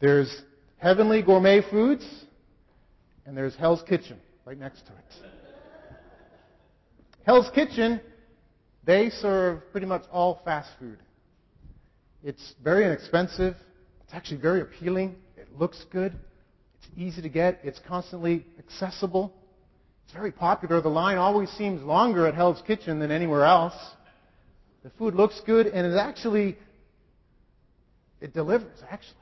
There's Heavenly Gourmet Foods, and there's Hell's Kitchen right next to it. Hell's Kitchen, they serve pretty much all fast food. It's very inexpensive. It's actually very appealing. It looks good. It's easy to get. It's constantly accessible. It's very popular. The line always seems longer at Hell's Kitchen than anywhere else. The food looks good, and it actually it delivers. Actually,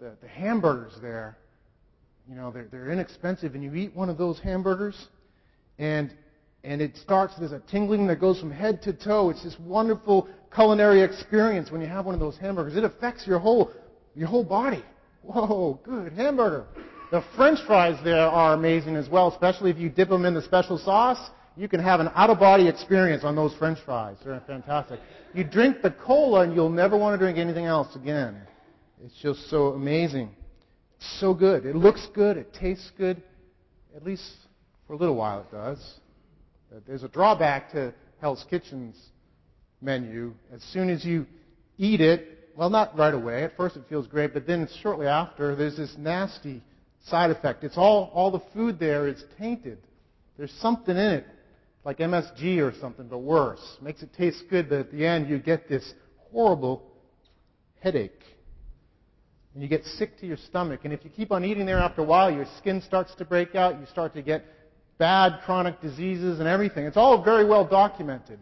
the the hamburgers there, you know, they're they're inexpensive, and you eat one of those hamburgers, and and it starts. There's a tingling that goes from head to toe. It's this wonderful culinary experience when you have one of those hamburgers. It affects your whole your whole body. Whoa, good hamburger. The French fries there are amazing as well, especially if you dip them in the special sauce. You can have an out-of-body experience on those French fries. They're fantastic. You drink the cola and you'll never want to drink anything else again. It's just so amazing. It's so good. It looks good. It tastes good. At least for a little while it does. But There's a drawback to Hell's Kitchen's menu. As soon as you eat it, well, not right away. At first it feels great, but then shortly after, there's this nasty side effect. It's all, all the food there is tainted. There's something in it, like MSG or something, but worse. Makes it taste good, but at the end you get this horrible headache. And you get sick to your stomach. And if you keep on eating there after a while, your skin starts to break out. You start to get bad chronic diseases and everything. It's all very well documented,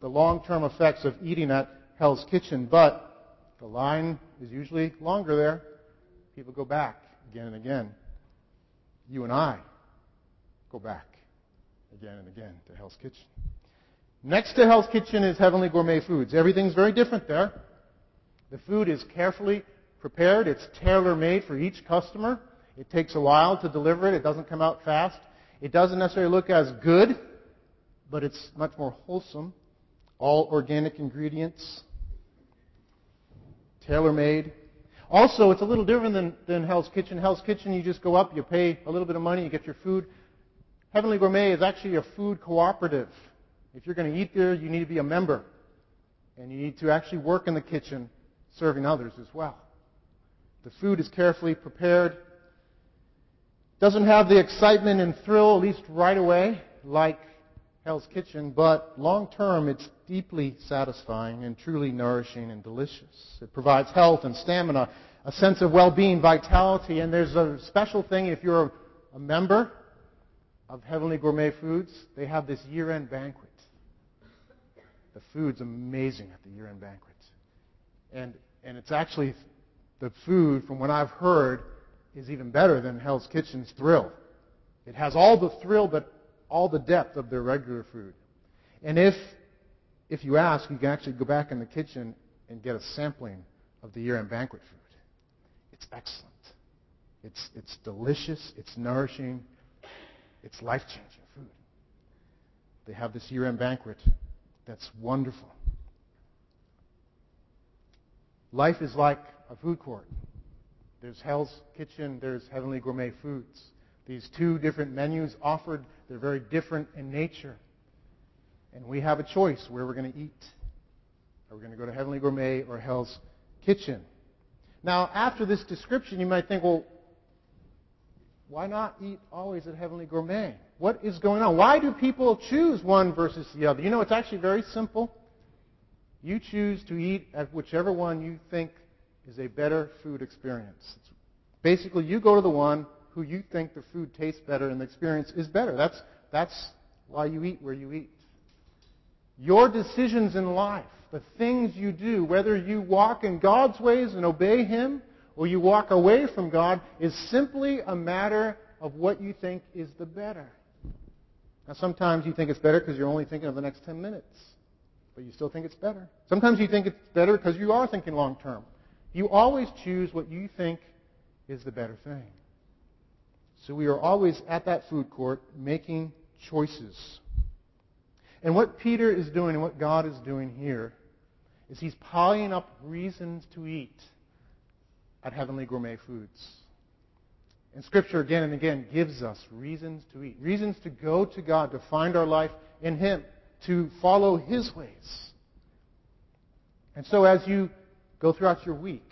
the long-term effects of eating at Hell's Kitchen. But the line is usually longer there. People go back again and again. You and I go back again and again to Hell's Kitchen. Next to Hell's Kitchen is Heavenly Gourmet Foods. Everything's very different there. The food is carefully prepared. It's tailor-made for each customer. It takes a while to deliver it. It doesn't come out fast. It doesn't necessarily look as good, but it's much more wholesome. All organic ingredients. Tailor-made. Also, it's a little different than, than Hell's Kitchen. Hell's Kitchen, you just go up, you pay a little bit of money, you get your food. Heavenly Gourmet is actually a food cooperative. If you're going to eat there, you need to be a member. And you need to actually work in the kitchen serving others as well. The food is carefully prepared. Doesn't have the excitement and thrill, at least right away, like Hell's Kitchen, but long term it's deeply satisfying and truly nourishing and delicious. It provides health and stamina, a sense of well-being, vitality, and there's a special thing if you're a member of Heavenly Gourmet Foods, they have this year-end banquet. The food's amazing at the year-end banquet. And, and it's actually the food, from what I've heard, is even better than Hell's Kitchen's thrill. It has all the thrill, but all the depth of their regular food. And if, if you ask, you can actually go back in the kitchen and get a sampling of the year-end banquet food. It's excellent. It's, it's delicious. It's nourishing. It's life-changing food. They have this year-end banquet that's wonderful. Life is like a food court. There's Hell's Kitchen, there's Heavenly Gourmet Foods. These two different menus offered, they're very different in nature. And we have a choice where we're going to eat. Are we going to go to Heavenly Gourmet or Hell's Kitchen? Now, after this description, you might think, well, why not eat always at Heavenly Gourmet? What is going on? Why do people choose one versus the other? You know, it's actually very simple. You choose to eat at whichever one you think is a better food experience. It's basically, you go to the one who you think the food tastes better and the experience is better. That's, that's why you eat where you eat. Your decisions in life, the things you do, whether you walk in God's ways and obey Him or you walk away from God, is simply a matter of what you think is the better. Now, sometimes you think it's better because you're only thinking of the next 10 minutes, but you still think it's better. Sometimes you think it's better because you are thinking long term. You always choose what you think is the better thing. So we are always at that food court making choices. And what Peter is doing and what God is doing here is he's piling up reasons to eat at Heavenly Gourmet Foods. And Scripture again and again gives us reasons to eat, reasons to go to God, to find our life in Him, to follow His ways. And so as you go throughout your week,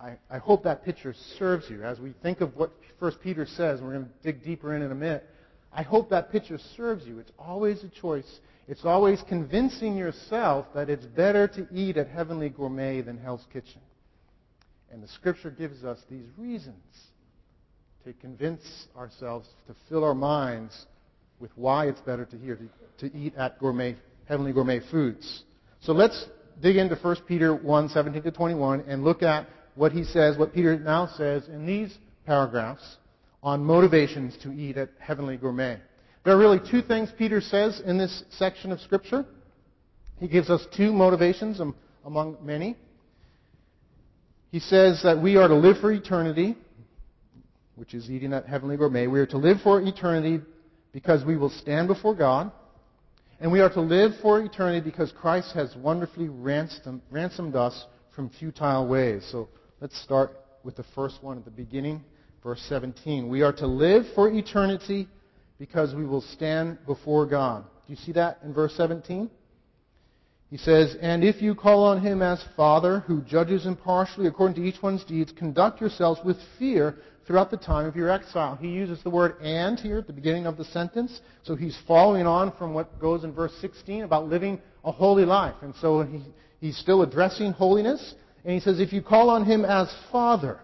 I, I hope that picture serves you. As we think of what 1 Peter says, and we're going to dig deeper in in a minute, I hope that picture serves you. It's always a choice. It's always convincing yourself that it's better to eat at Heavenly Gourmet than Hell's Kitchen. And the Scripture gives us these reasons to convince ourselves, to fill our minds with why it's better to, hear, to, to eat at gourmet, Heavenly Gourmet foods. So let's dig into 1 Peter 1, 17 to 21 and look at what he says, what Peter now says in these paragraphs on motivations to eat at Heavenly Gourmet. There are really two things Peter says in this section of Scripture. He gives us two motivations among many. He says that we are to live for eternity, which is eating at Heavenly Gourmet. We are to live for eternity because we will stand before God. And we are to live for eternity because Christ has wonderfully ransomed, ransomed us from futile ways. So let's start with the first one at the beginning, verse 17. We are to live for eternity because we will stand before God. Do you see that in verse 17? He says, And if you call on him as Father, who judges impartially according to each one's deeds, conduct yourselves with fear throughout the time of your exile. He uses the word and here at the beginning of the sentence. So he's following on from what goes in verse 16 about living a holy life. And so he, he's still addressing holiness. And he says, if you call on him as Father,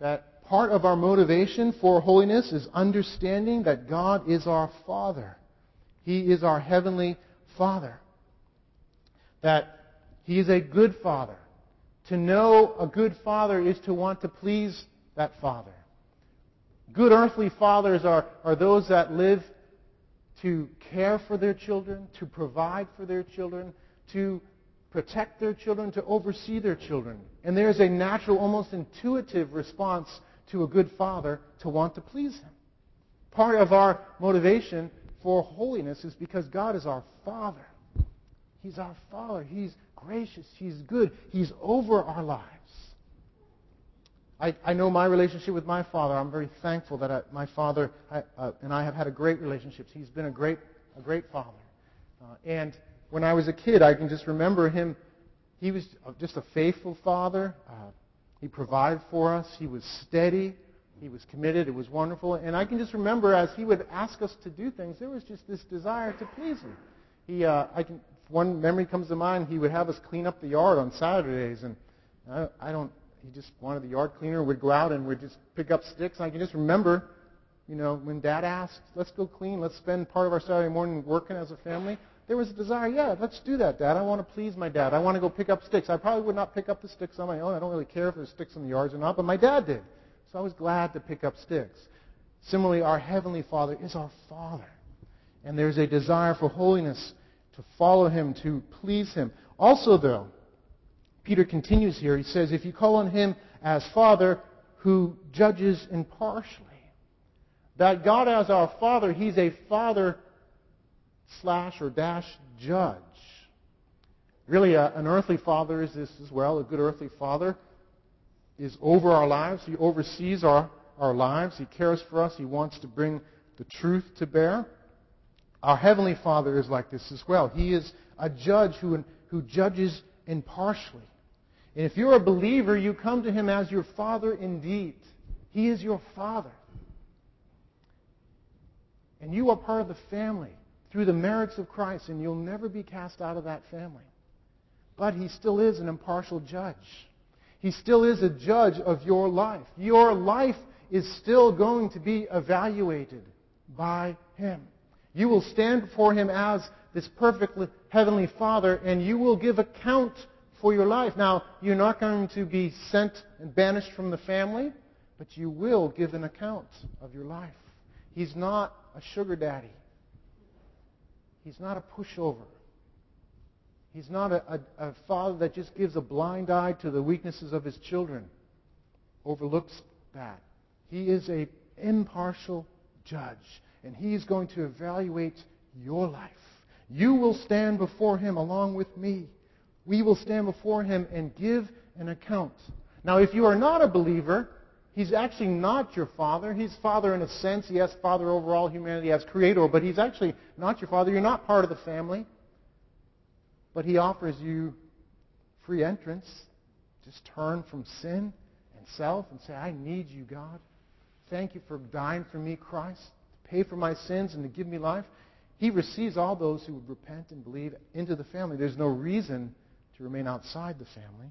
that part of our motivation for holiness is understanding that God is our Father. He is our heavenly Father. That he is a good Father. To know a good Father is to want to please that father. Good earthly fathers are, are those that live to care for their children, to provide for their children, to protect their children, to oversee their children. And there is a natural, almost intuitive response to a good father to want to please him. Part of our motivation for holiness is because God is our Father. He's our Father. He's gracious. He's good. He's over our lives. I, I know my relationship with my father. I'm very thankful that I, my father I, uh, and I have had a great relationship. He's been a great, a great father. Uh, and when I was a kid, I can just remember him. He was just a faithful father. Uh, he provided for us. He was steady. He was committed. It was wonderful. And I can just remember as he would ask us to do things, there was just this desire to please him. He, uh, I can, one memory comes to mind. He would have us clean up the yard on Saturdays, and I, I don't he just wanted the yard cleaner. We'd go out and we'd just pick up sticks. And I can just remember, you know, when Dad asked, "Let's go clean. Let's spend part of our Saturday morning working as a family." There was a desire, yeah, let's do that, Dad. I want to please my dad. I want to go pick up sticks. I probably would not pick up the sticks on my own. I don't really care if there's sticks in the yards or not, but my dad did. So I was glad to pick up sticks. Similarly, our Heavenly Father is our Father. And there's a desire for holiness, to follow Him, to please Him. Also, though, Peter continues here. He says, If you call on him as Father who judges impartially, that God as our Father, He's a Father slash or dash judge. Really, a, an earthly father is this as well. A good earthly father is over our lives. He oversees our, our lives. He cares for us. He wants to bring the truth to bear. Our Heavenly Father is like this as well. He is a judge who, who judges impartially. And if you're a believer, you come to him as your father indeed. He is your father. And you are part of the family through the merits of Christ, and you'll never be cast out of that family. But he still is an impartial judge. He still is a judge of your life. Your life is still going to be evaluated by him. You will stand before him as this perfect heavenly Father, and you will give account for your life. Now, you're not going to be sent and banished from the family, but you will give an account of your life. He's not a sugar daddy. He's not a pushover. He's not a, a, a, father that just gives a blind eye to the weaknesses of his children, overlooks that. He is a impartial judge, and he's going to evaluate your life. You will stand before him along with me we will stand before him and give an account. Now, if you are not a believer, he's actually not your father. He's father in a sense. He has father over all humanity as creator, but he's actually not your father. You're not part of the family. But he offers you free entrance. just turn from sin and self and say, I need you, God. Thank you for dying for me, Christ, pay for my sins and to give me life. He receives all those who would repent and believe into the family. There's no reason to remain outside the family.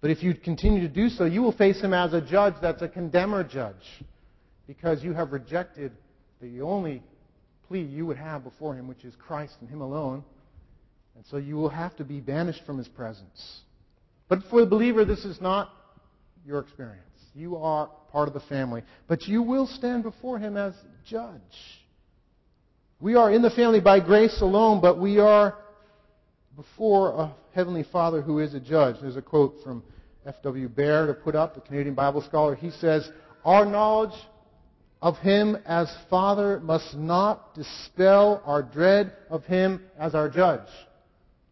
But if you continue to do so, you will face him as a judge that's a condemner judge because you have rejected the only plea you would have before him, which is Christ and him alone. And so you will have to be banished from his presence. But for the believer, this is not your experience. You are part of the family. But you will stand before him as judge. We are in the family by grace alone, but we are before a heavenly Father who is a judge. There's a quote from F.W. Beare to put up, the Canadian Bible scholar. He says, Our knowledge of him as Father must not dispel our dread of him as our judge.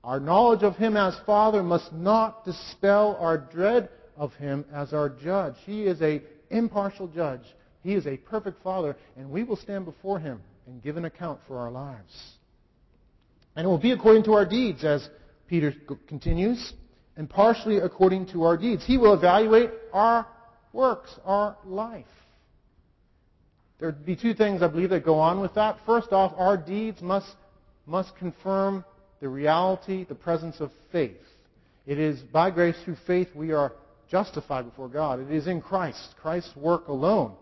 Our knowledge of him as Father must not dispel our dread of him as our judge. He is a impartial judge. He is a perfect Father, and we will stand before him and give an account for our lives. And it will be according to our deeds, as Peter continues, and partially according to our deeds. He will evaluate our works, our life. There would be two things I believe that go on with that. First off, our deeds must, must confirm the reality, the presence of faith. It is by grace through faith we are justified before God. It is in Christ, Christ's work alone.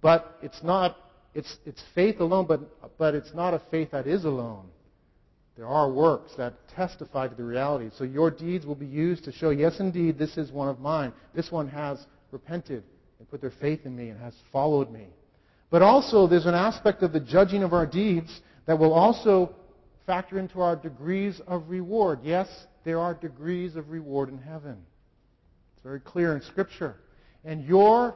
But it's not, it's, it's faith alone, but, but it's not a faith that is alone. There are works that testify to the reality. So your deeds will be used to show, yes, indeed, this is one of mine. This one has repented and put their faith in me and has followed me. But also, there's an aspect of the judging of our deeds that will also factor into our degrees of reward. Yes, there are degrees of reward in heaven. It's very clear in Scripture. And your,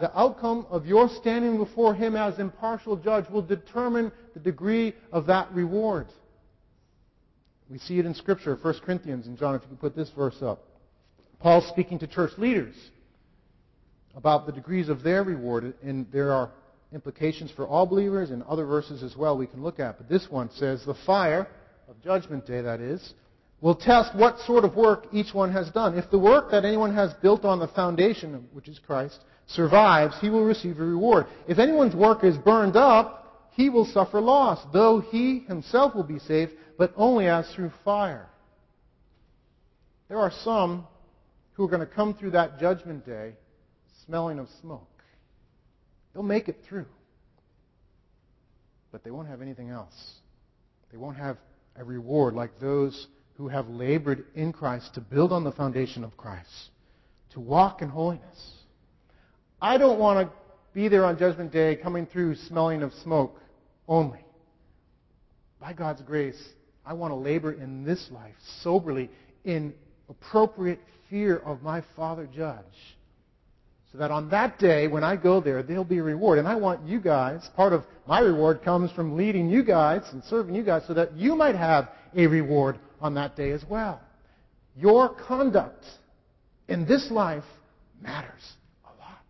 the outcome of your standing before Him as impartial judge will determine the degree of that reward. We see it in Scripture, 1 Corinthians, and John, if you can put this verse up. Paul speaking to church leaders about the degrees of their reward, and there are implications for all believers and other verses as well we can look at. But this one says, the fire of judgment day, that is, will test what sort of work each one has done. If the work that anyone has built on the foundation, which is Christ, survives, he will receive a reward. If anyone's work is burned up, he will suffer loss, though he himself will be saved, but only as through fire. There are some who are going to come through that judgment day smelling of smoke. They'll make it through. But they won't have anything else. They won't have a reward like those who have labored in Christ to build on the foundation of Christ, to walk in holiness. I don't want to be there on Judgment Day coming through smelling of smoke only. By God's grace, I want to labor in this life soberly in appropriate fear of my Father Judge. So that on that day, when I go there, there'll be a reward. And I want you guys, part of my reward comes from leading you guys and serving you guys so that you might have a reward on that day as well. Your conduct in this life matters a lot.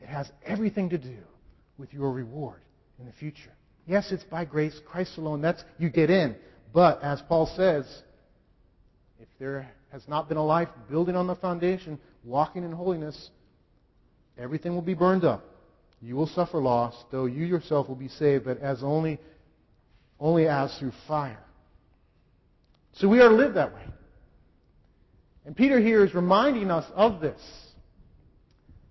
It has everything to do with your reward in the future. Yes, it's by grace, Christ alone. That's you get in. But as Paul says, if there has not been a life building on the foundation, walking in holiness, everything will be burned up. You will suffer loss, though you yourself will be saved, but as only, only as through fire. So we are to live that way. And Peter here is reminding us of this.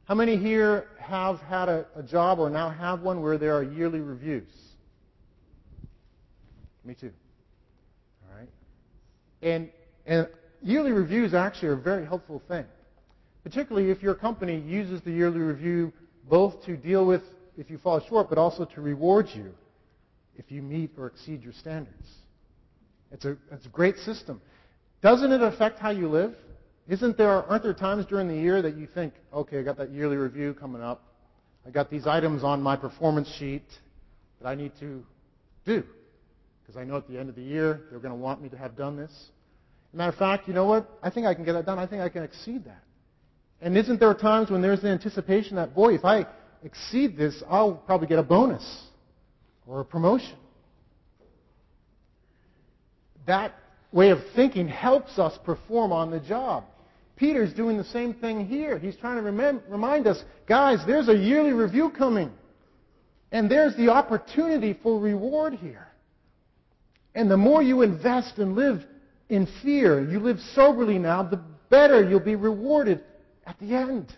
How many here have had a, a job or now have one where there are yearly reviews? Me too. All right. And, and yearly reviews actually are a very helpful thing, particularly if your company uses the yearly review both to deal with if you fall short, but also to reward you if you meet or exceed your standards. It's a, it's a great system. Doesn't it affect how you live? Isn't there, aren't there times during the year that you think, okay, I got that yearly review coming up. I got these items on my performance sheet that I need to do. Because I know at the end of the year, they're going to want me to have done this. Matter of fact, you know what? I think I can get that done. I think I can exceed that. And isn't there times when there's the anticipation that, boy, if I exceed this, I'll probably get a bonus or a promotion? That way of thinking helps us perform on the job. Peter's doing the same thing here. He's trying to rem- remind us, guys, there's a yearly review coming. And there's the opportunity for reward here. And the more you invest and live in fear, you live soberly now, the better you'll be rewarded at the end.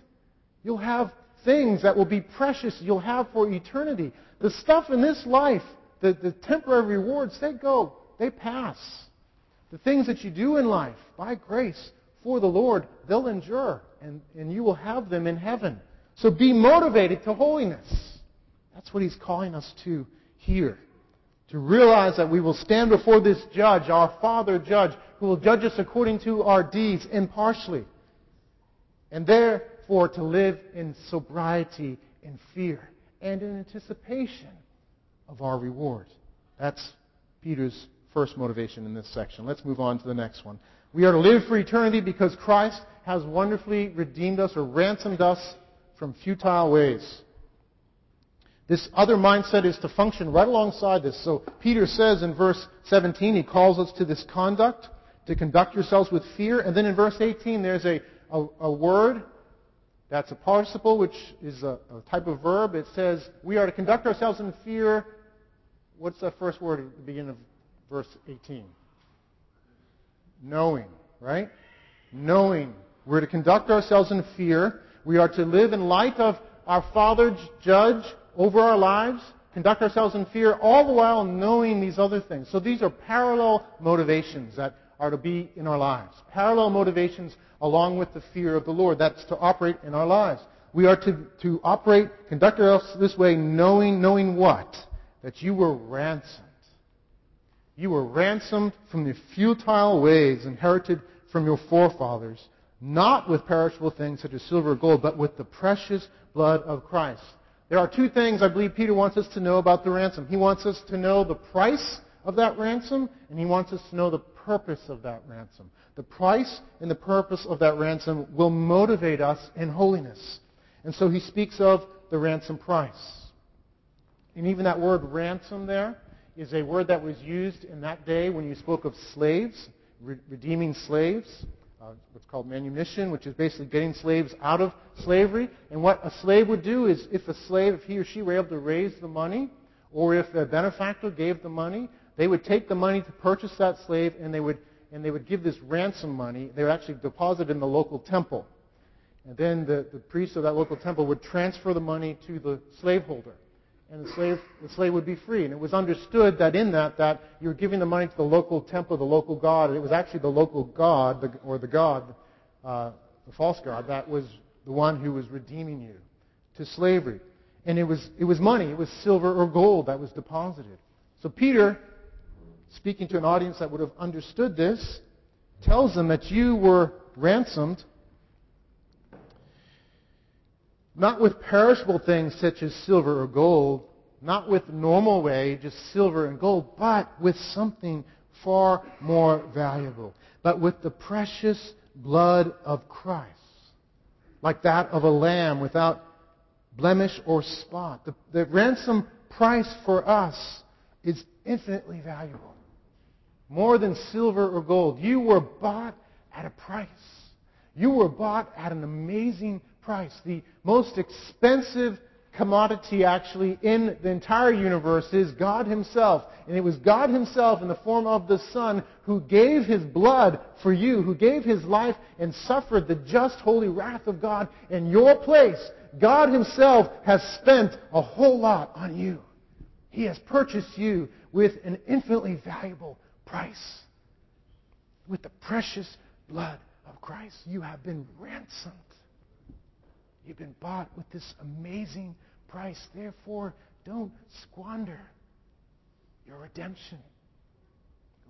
You'll have things that will be precious you'll have for eternity. The stuff in this life, the, the temporary rewards, they go, they pass. The things that you do in life, by grace, for the Lord, they'll endure, and, and you will have them in heaven. So be motivated to holiness. That's what he's calling us to here. To realize that we will stand before this judge, our Father judge, who will judge us according to our deeds impartially. And therefore to live in sobriety in fear and in anticipation of our reward. That's Peter's first motivation in this section. Let's move on to the next one. We are to live for eternity because Christ has wonderfully redeemed us or ransomed us from futile ways. This other mindset is to function right alongside this. So Peter says in verse 17, he calls us to this conduct, to conduct yourselves with fear. And then in verse 18, there's a, a, a word that's a participle, which is a, a, type of verb. It says, we are to conduct ourselves in fear. What's the first word at the beginning of verse 18? Knowing, right? Knowing. We're to conduct ourselves in fear. We are to live in light of our Father's Judge, over our lives, conduct ourselves in fear, all the while knowing these other things. So these are parallel motivations that are to be in our lives. Parallel motivations along with the fear of the Lord. That's to operate in our lives. We are to, to operate, conduct ourselves this way, knowing, knowing what? That you were ransomed. You were ransomed from the futile ways inherited from your forefathers, not with perishable things such as silver or gold, but with the precious blood of Christ. There are two things I believe Peter wants us to know about the ransom. He wants us to know the price of that ransom, and he wants us to know the purpose of that ransom. The price and the purpose of that ransom will motivate us in holiness. And so he speaks of the ransom price. And even that word ransom there is a word that was used in that day when you spoke of slaves, re- redeeming slaves uh, what's called manumission, which is basically getting slaves out of slavery. And what a slave would do is, if a slave, if he or she were able to raise the money, or if a benefactor gave the money, they would take the money to purchase that slave, and they would and they would give this ransom money. They would actually deposit in the local temple. And then the, the priest of that local temple would transfer the money to the slaveholder and the slave, the slave would be free. And it was understood that in that, that you were giving the money to the local temple, the local god. And it was actually the local god, or the god, uh, the false god, that was the one who was redeeming you to slavery. And it was, it was money. It was silver or gold that was deposited. So Peter, speaking to an audience that would have understood this, tells them that you were ransomed not with perishable things such as silver or gold, not with normal way, just silver and gold, but with something far more valuable. But with the precious blood of Christ, like that of a lamb without blemish or spot. The, the ransom price for us is infinitely valuable. More than silver or gold. You were bought at a price. You were bought at an amazing price. The most expensive commodity actually in the entire universe is God Himself. And it was God Himself in the form of the Son who gave His blood for you, who gave His life and suffered the just holy wrath of God in your place. God Himself has spent a whole lot on you. He has purchased you with an infinitely valuable price. With the precious blood of Christ, you have been ransomed. You've been bought with this amazing price. Therefore, don't squander your redemption.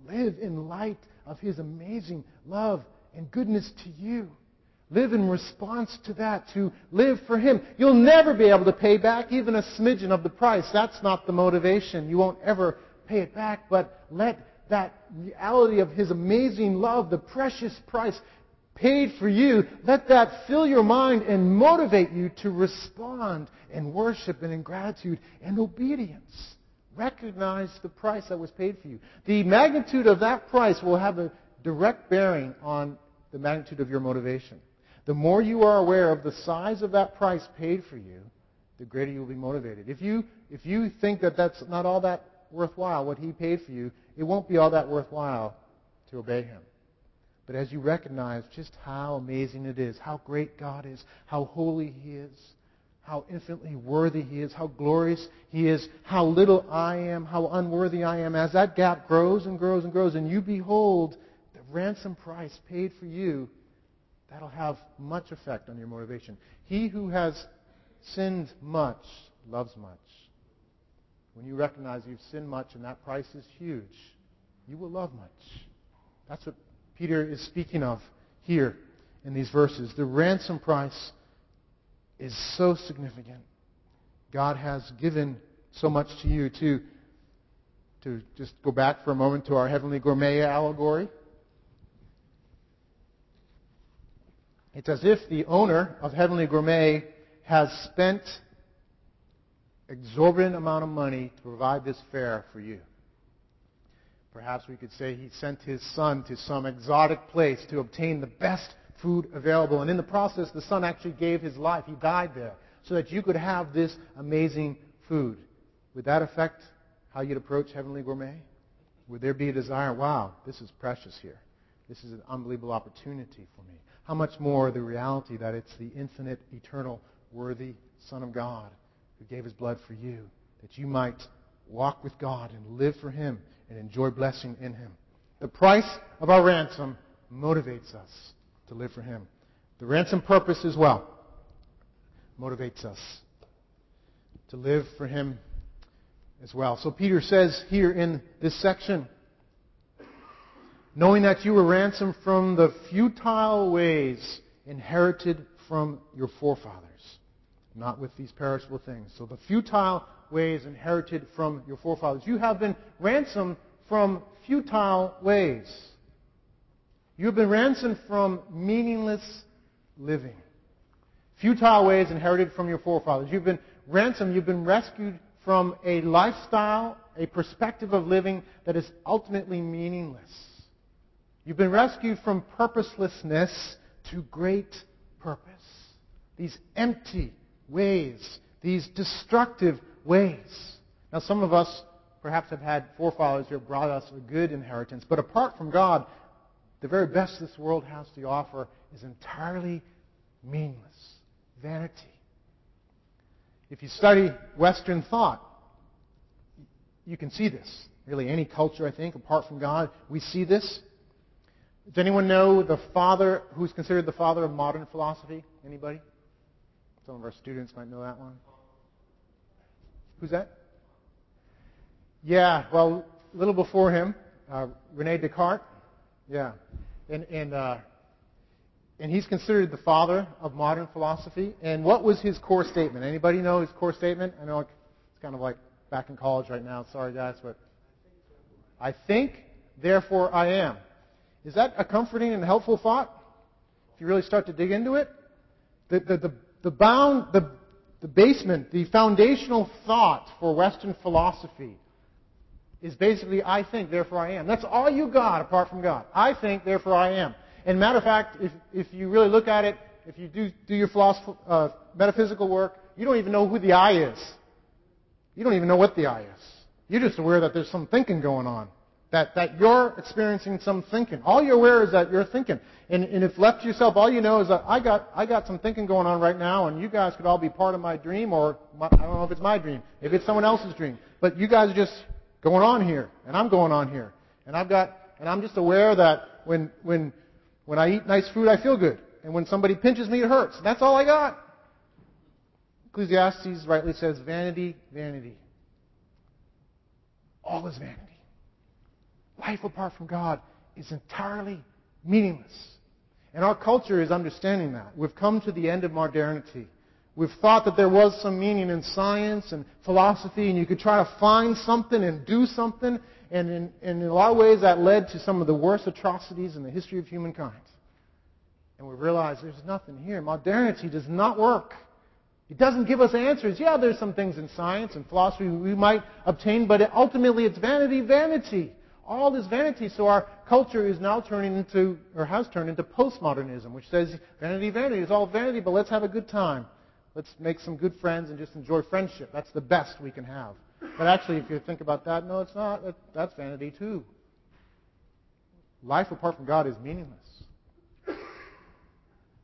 Live in light of His amazing love and goodness to you. Live in response to that, to live for Him. You'll never be able to pay back even a smidgen of the price. That's not the motivation. You won't ever pay it back, but let that reality of His amazing love, the precious price, paid for you, let that fill your mind and motivate you to respond in worship and in gratitude and obedience. Recognize the price that was paid for you. The magnitude of that price will have a direct bearing on the magnitude of your motivation. The more you are aware of the size of that price paid for you, the greater you will be motivated. If you, if you think that that's not all that worthwhile, what he paid for you, it won't be all that worthwhile to obey him. But as you recognize just how amazing it is, how great God is, how holy he is, how infinitely worthy he is, how glorious he is, how little I am, how unworthy I am, as that gap grows and grows and grows, and you behold the ransom price paid for you, that'll have much effect on your motivation. He who has sinned much loves much. When you recognize you've sinned much and that price is huge, you will love much. That's what Peter is speaking of here in these verses. The ransom price is so significant. God has given so much to you to, to just go back for a moment to our heavenly gourmet allegory. It's as if the owner of Heavenly Gourmet has spent exorbitant amount of money to provide this fare for you. Perhaps we could say he sent his son to some exotic place to obtain the best food available. And in the process, the son actually gave his life. He died there so that you could have this amazing food. Would that affect how you'd approach Heavenly Gourmet? Would there be a desire, wow, this is precious here. This is an unbelievable opportunity for me. How much more the reality that it's the infinite, eternal, worthy Son of God who gave his blood for you, that you might walk with God and live for him and enjoy blessing in him. The price of our ransom motivates us to live for him. The ransom purpose as well motivates us to live for him as well. So Peter says here in this section, knowing that you were ransomed from the futile ways inherited from your forefathers, not with these perishable things. So the futile ways inherited from your forefathers. You have been ransomed from futile ways. You have been ransomed from meaningless living. Futile ways inherited from your forefathers. You've been ransomed, you've been rescued from a lifestyle, a perspective of living that is ultimately meaningless. You've been rescued from purposelessness to great purpose. These empty ways, these destructive ways. Now, some of us perhaps have had forefathers who have brought us a good inheritance, but apart from God, the very best this world has to offer is entirely meaningless. Vanity. If you study Western thought, you can see this. Really, any culture, I think, apart from God, we see this. Does anyone know the father, who's considered the father of modern philosophy? Anybody? Some of our students might know that one. Who's that? Yeah, well, a little before him, uh, Rene Descartes. Yeah. And, and, uh, and he's considered the father of modern philosophy. And what was his core statement? Anybody know his core statement? I know it's kind of like back in college right now. Sorry, guys, but I think, therefore I am. Is that a comforting and helpful thought? If you really start to dig into it? The, the, the, the bound, the, the basement, the foundational thought for Western philosophy is basically, I think, therefore I am. That's all you got apart from God. I think, therefore I am. And matter of fact, if, if you really look at it, if you do, do your uh, metaphysical work, you don't even know who the I is. You don't even know what the I is. You're just aware that there's some thinking going on. That, that you're experiencing some thinking. All you're aware is that you're thinking. And, and if left to yourself, all you know is that I got, I got some thinking going on right now, and you guys could all be part of my dream, or my, I don't know if it's my dream. Maybe it's someone else's dream. But you guys are just going on here, and I'm going on here. And I've got, and I'm just aware that when, when, when I eat nice food, I feel good. And when somebody pinches me, it hurts. That's all I got. Ecclesiastes rightly says, vanity, vanity. All is vanity. Life apart from God is entirely meaningless. And our culture is understanding that. We've come to the end of modernity. We've thought that there was some meaning in science and philosophy, and you could try to find something and do something. And in, and in a lot of ways, that led to some of the worst atrocities in the history of humankind. And we realize there's nothing here. Modernity does not work. It doesn't give us answers. Yeah, there's some things in science and philosophy we might obtain, but ultimately it's vanity, vanity. All is vanity. So our culture is now turning into, or has turned into postmodernism, which says vanity, vanity is all vanity, but let's have a good time. Let's make some good friends and just enjoy friendship. That's the best we can have. But actually, if you think about that, no, it's not. That's vanity too. Life apart from God is meaningless.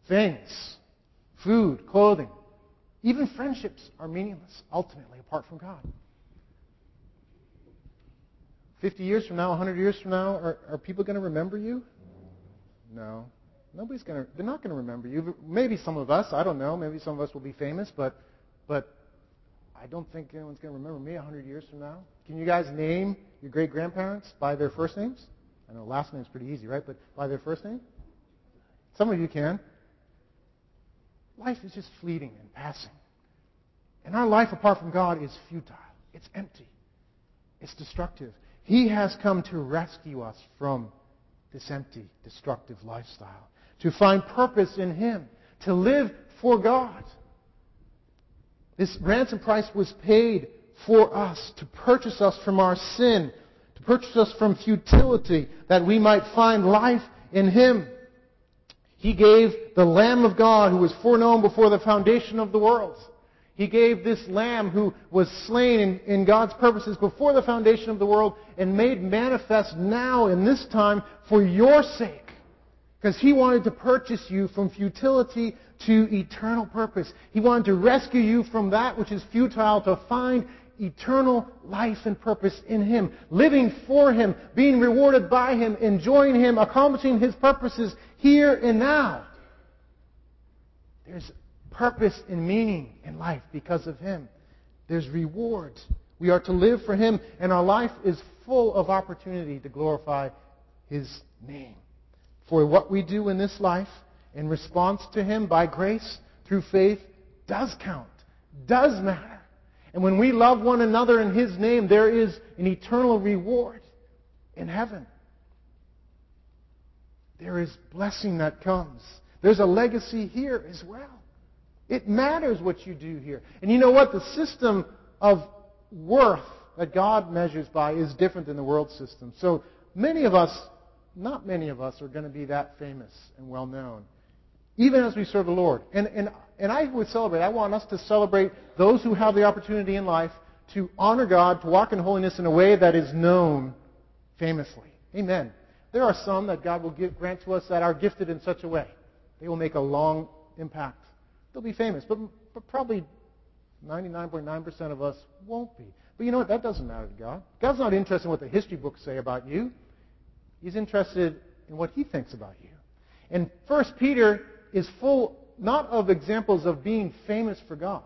Things, food, clothing, even friendships are meaningless ultimately apart from God. 50 years from now, 100 years from now, are, are people going to remember you? No. Nobody's going to, they're not going to remember you. Maybe some of us, I don't know. Maybe some of us will be famous, but, but I don't think anyone's going to remember me 100 years from now. Can you guys name your great grandparents by their first names? I know last name's pretty easy, right? But by their first name? Some of you can. Life is just fleeting and passing. And our life apart from God is futile. It's empty. It's destructive. He has come to rescue us from this empty, destructive lifestyle, to find purpose in Him, to live for God. This ransom price was paid for us to purchase us from our sin, to purchase us from futility, that we might find life in Him. He gave the Lamb of God who was foreknown before the foundation of the world he gave this lamb who was slain in, in, God's purposes before the foundation of the world and made manifest now in this time for your sake. Because he wanted to purchase you from futility to eternal purpose. He wanted to rescue you from that which is futile to find eternal life and purpose in Him. Living for Him, being rewarded by Him, enjoying Him, accomplishing His purposes here and now. There's purpose and meaning in life because of Him. There's reward. We are to live for Him, and our life is full of opportunity to glorify His name. For what we do in this life in response to Him by grace through faith does count, does matter. And when we love one another in His name, there is an eternal reward in heaven. There is blessing that comes. There's a legacy here as well. It matters what you do here. And you know what? The system of worth that God measures by is different than the world system. So many of us, not many of us, are going to be that famous and well known, even as we serve the Lord. And, and, and I would celebrate, I want us to celebrate those who have the opportunity in life to honor God, to walk in holiness in a way that is known famously. Amen. There are some that God will give, grant to us that are gifted in such a way. They will make a long impact They'll be famous, but, but probably 99.9% of us won't be. But you know what? That doesn't matter to God. God's not interested in what the history books say about you. He's interested in what he thinks about you. And First Peter is full not of examples of being famous for God.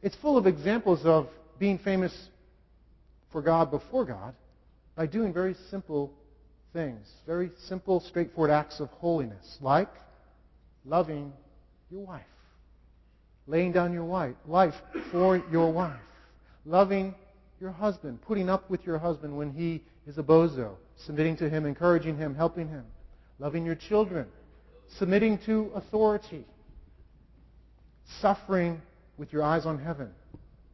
It's full of examples of being famous for God before God by doing very simple things, very simple, straightforward acts of holiness, like loving your wife laying down your wife, life for your wife, loving your husband, putting up with your husband when he is a bozo, submitting to him, encouraging him, helping him, loving your children, submitting to authority, suffering with your eyes on heaven,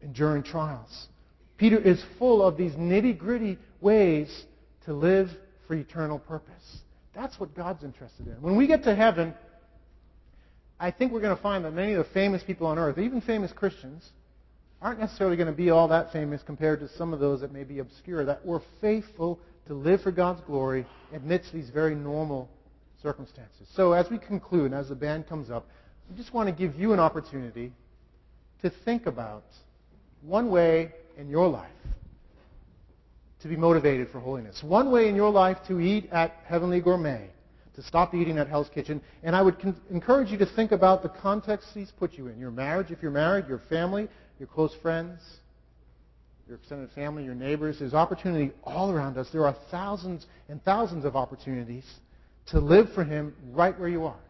enduring trials. Peter is full of these nitty gritty ways to live for eternal purpose. That's what God's interested in. When we get to heaven, I think we're going to find that many of the famous people on earth, even famous Christians, aren't necessarily going to be all that famous compared to some of those that may be obscure, that were faithful to live for God's glory amidst these very normal circumstances. So as we conclude, and as the band comes up, I just want to give you an opportunity to think about one way in your life to be motivated for holiness. One way in your life to eat at Heavenly Gourmet to stop eating at Hell's Kitchen. And I would con- encourage you to think about the context He's put you in your marriage, if you're married, your family, your close friends, your extended family, your neighbors. There's opportunity all around us. There are thousands and thousands of opportunities to live for Him right where you are.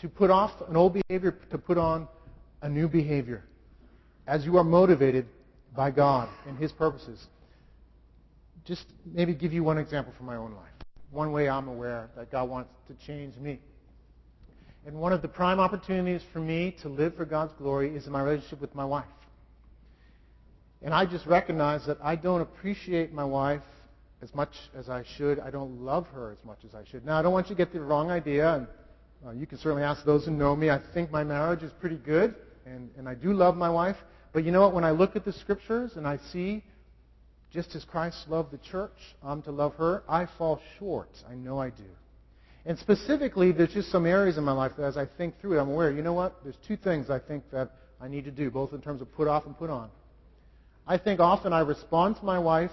To put off an old behavior, to put on a new behavior. As you are motivated by God and His purposes. Just maybe give you one example from my own life one way I'm aware that God wants to change me. And one of the prime opportunities for me to live for God's glory is in my relationship with my wife. And I just recognize that I don't appreciate my wife as much as I should. I don't love her as much as I should. Now, I don't want you to get the wrong idea, and uh, you can certainly ask those who know me. I think my marriage is pretty good, and, and I do love my wife. But you know what? When I look at the scriptures and I see just as Christ loved the church, I'm to love her, I fall short. I know I do. And specifically, there's just some areas in my life that as I think through it, I'm aware, you know what? There's two things I think that I need to do, both in terms of put off and put on. I think often I respond to my wife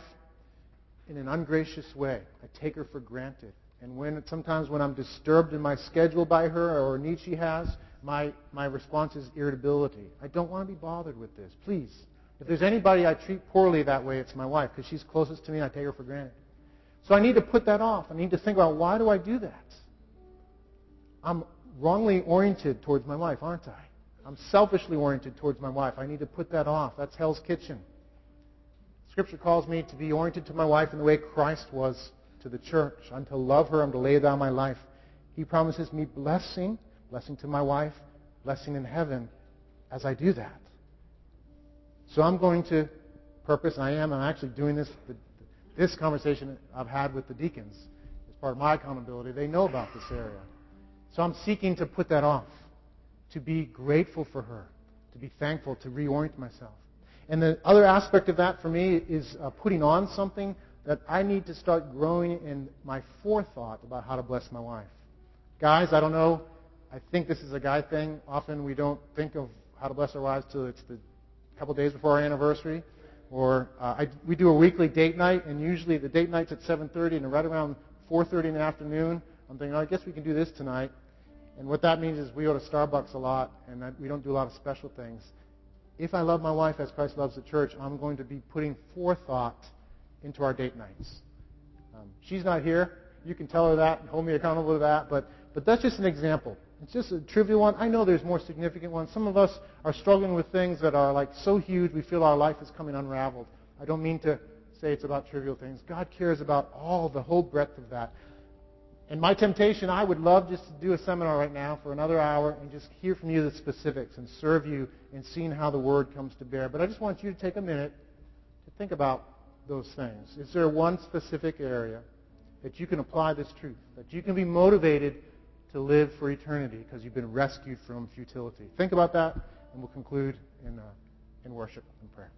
in an ungracious way. I take her for granted. And when sometimes when I'm disturbed in my schedule by her or a need she has, my, my response is irritability. I don't want to be bothered with this. Please. If there's anybody I treat poorly that way, it's my wife because she's closest to me and I take her for granted. So I need to put that off. I need to think about why do I do that? I'm wrongly oriented towards my wife, aren't I? I'm selfishly oriented towards my wife. I need to put that off. That's Hell's Kitchen. Scripture calls me to be oriented to my wife in the way Christ was to the church. I'm to love her. I'm to lay down my life. He promises me blessing, blessing to my wife, blessing in heaven as I do that. So I'm going to purpose, I am, I'm actually doing this, this conversation I've had with the deacons as part of my accountability. They know about this area. So I'm seeking to put that off, to be grateful for her, to be thankful, to reorient myself. And the other aspect of that for me is uh, putting on something that I need to start growing in my forethought about how to bless my wife. Guys, I don't know. I think this is a guy thing. Often we don't think of how to bless our wives till it's the couple days before our anniversary. Or uh, I, we do a weekly date night, and usually the date night's at 7:30, and right around 4:30 in the afternoon, I'm thinking, oh, I guess we can do this tonight. And what that means is we go to Starbucks a lot, and we don't do a lot of special things. If I love my wife as Christ loves the church, I'm going to be putting forethought into our date nights. Um, she's not here. You can tell her that and hold me accountable to that. But, but that's just an example. It's just a trivial one. I know there's more significant ones. Some of us are struggling with things that are like so huge we feel our life is coming unraveled. I don't mean to say it's about trivial things. God cares about all, the whole breadth of that. And my temptation, I would love just to do a seminar right now for another hour and just hear from you the specifics and serve you in seeing how the Word comes to bear. But I just want you to take a minute to think about those things. Is there one specific area that you can apply this truth, that you can be motivated to live for eternity because you've been rescued from futility? Think about that, and we'll conclude in, uh, in worship and prayer.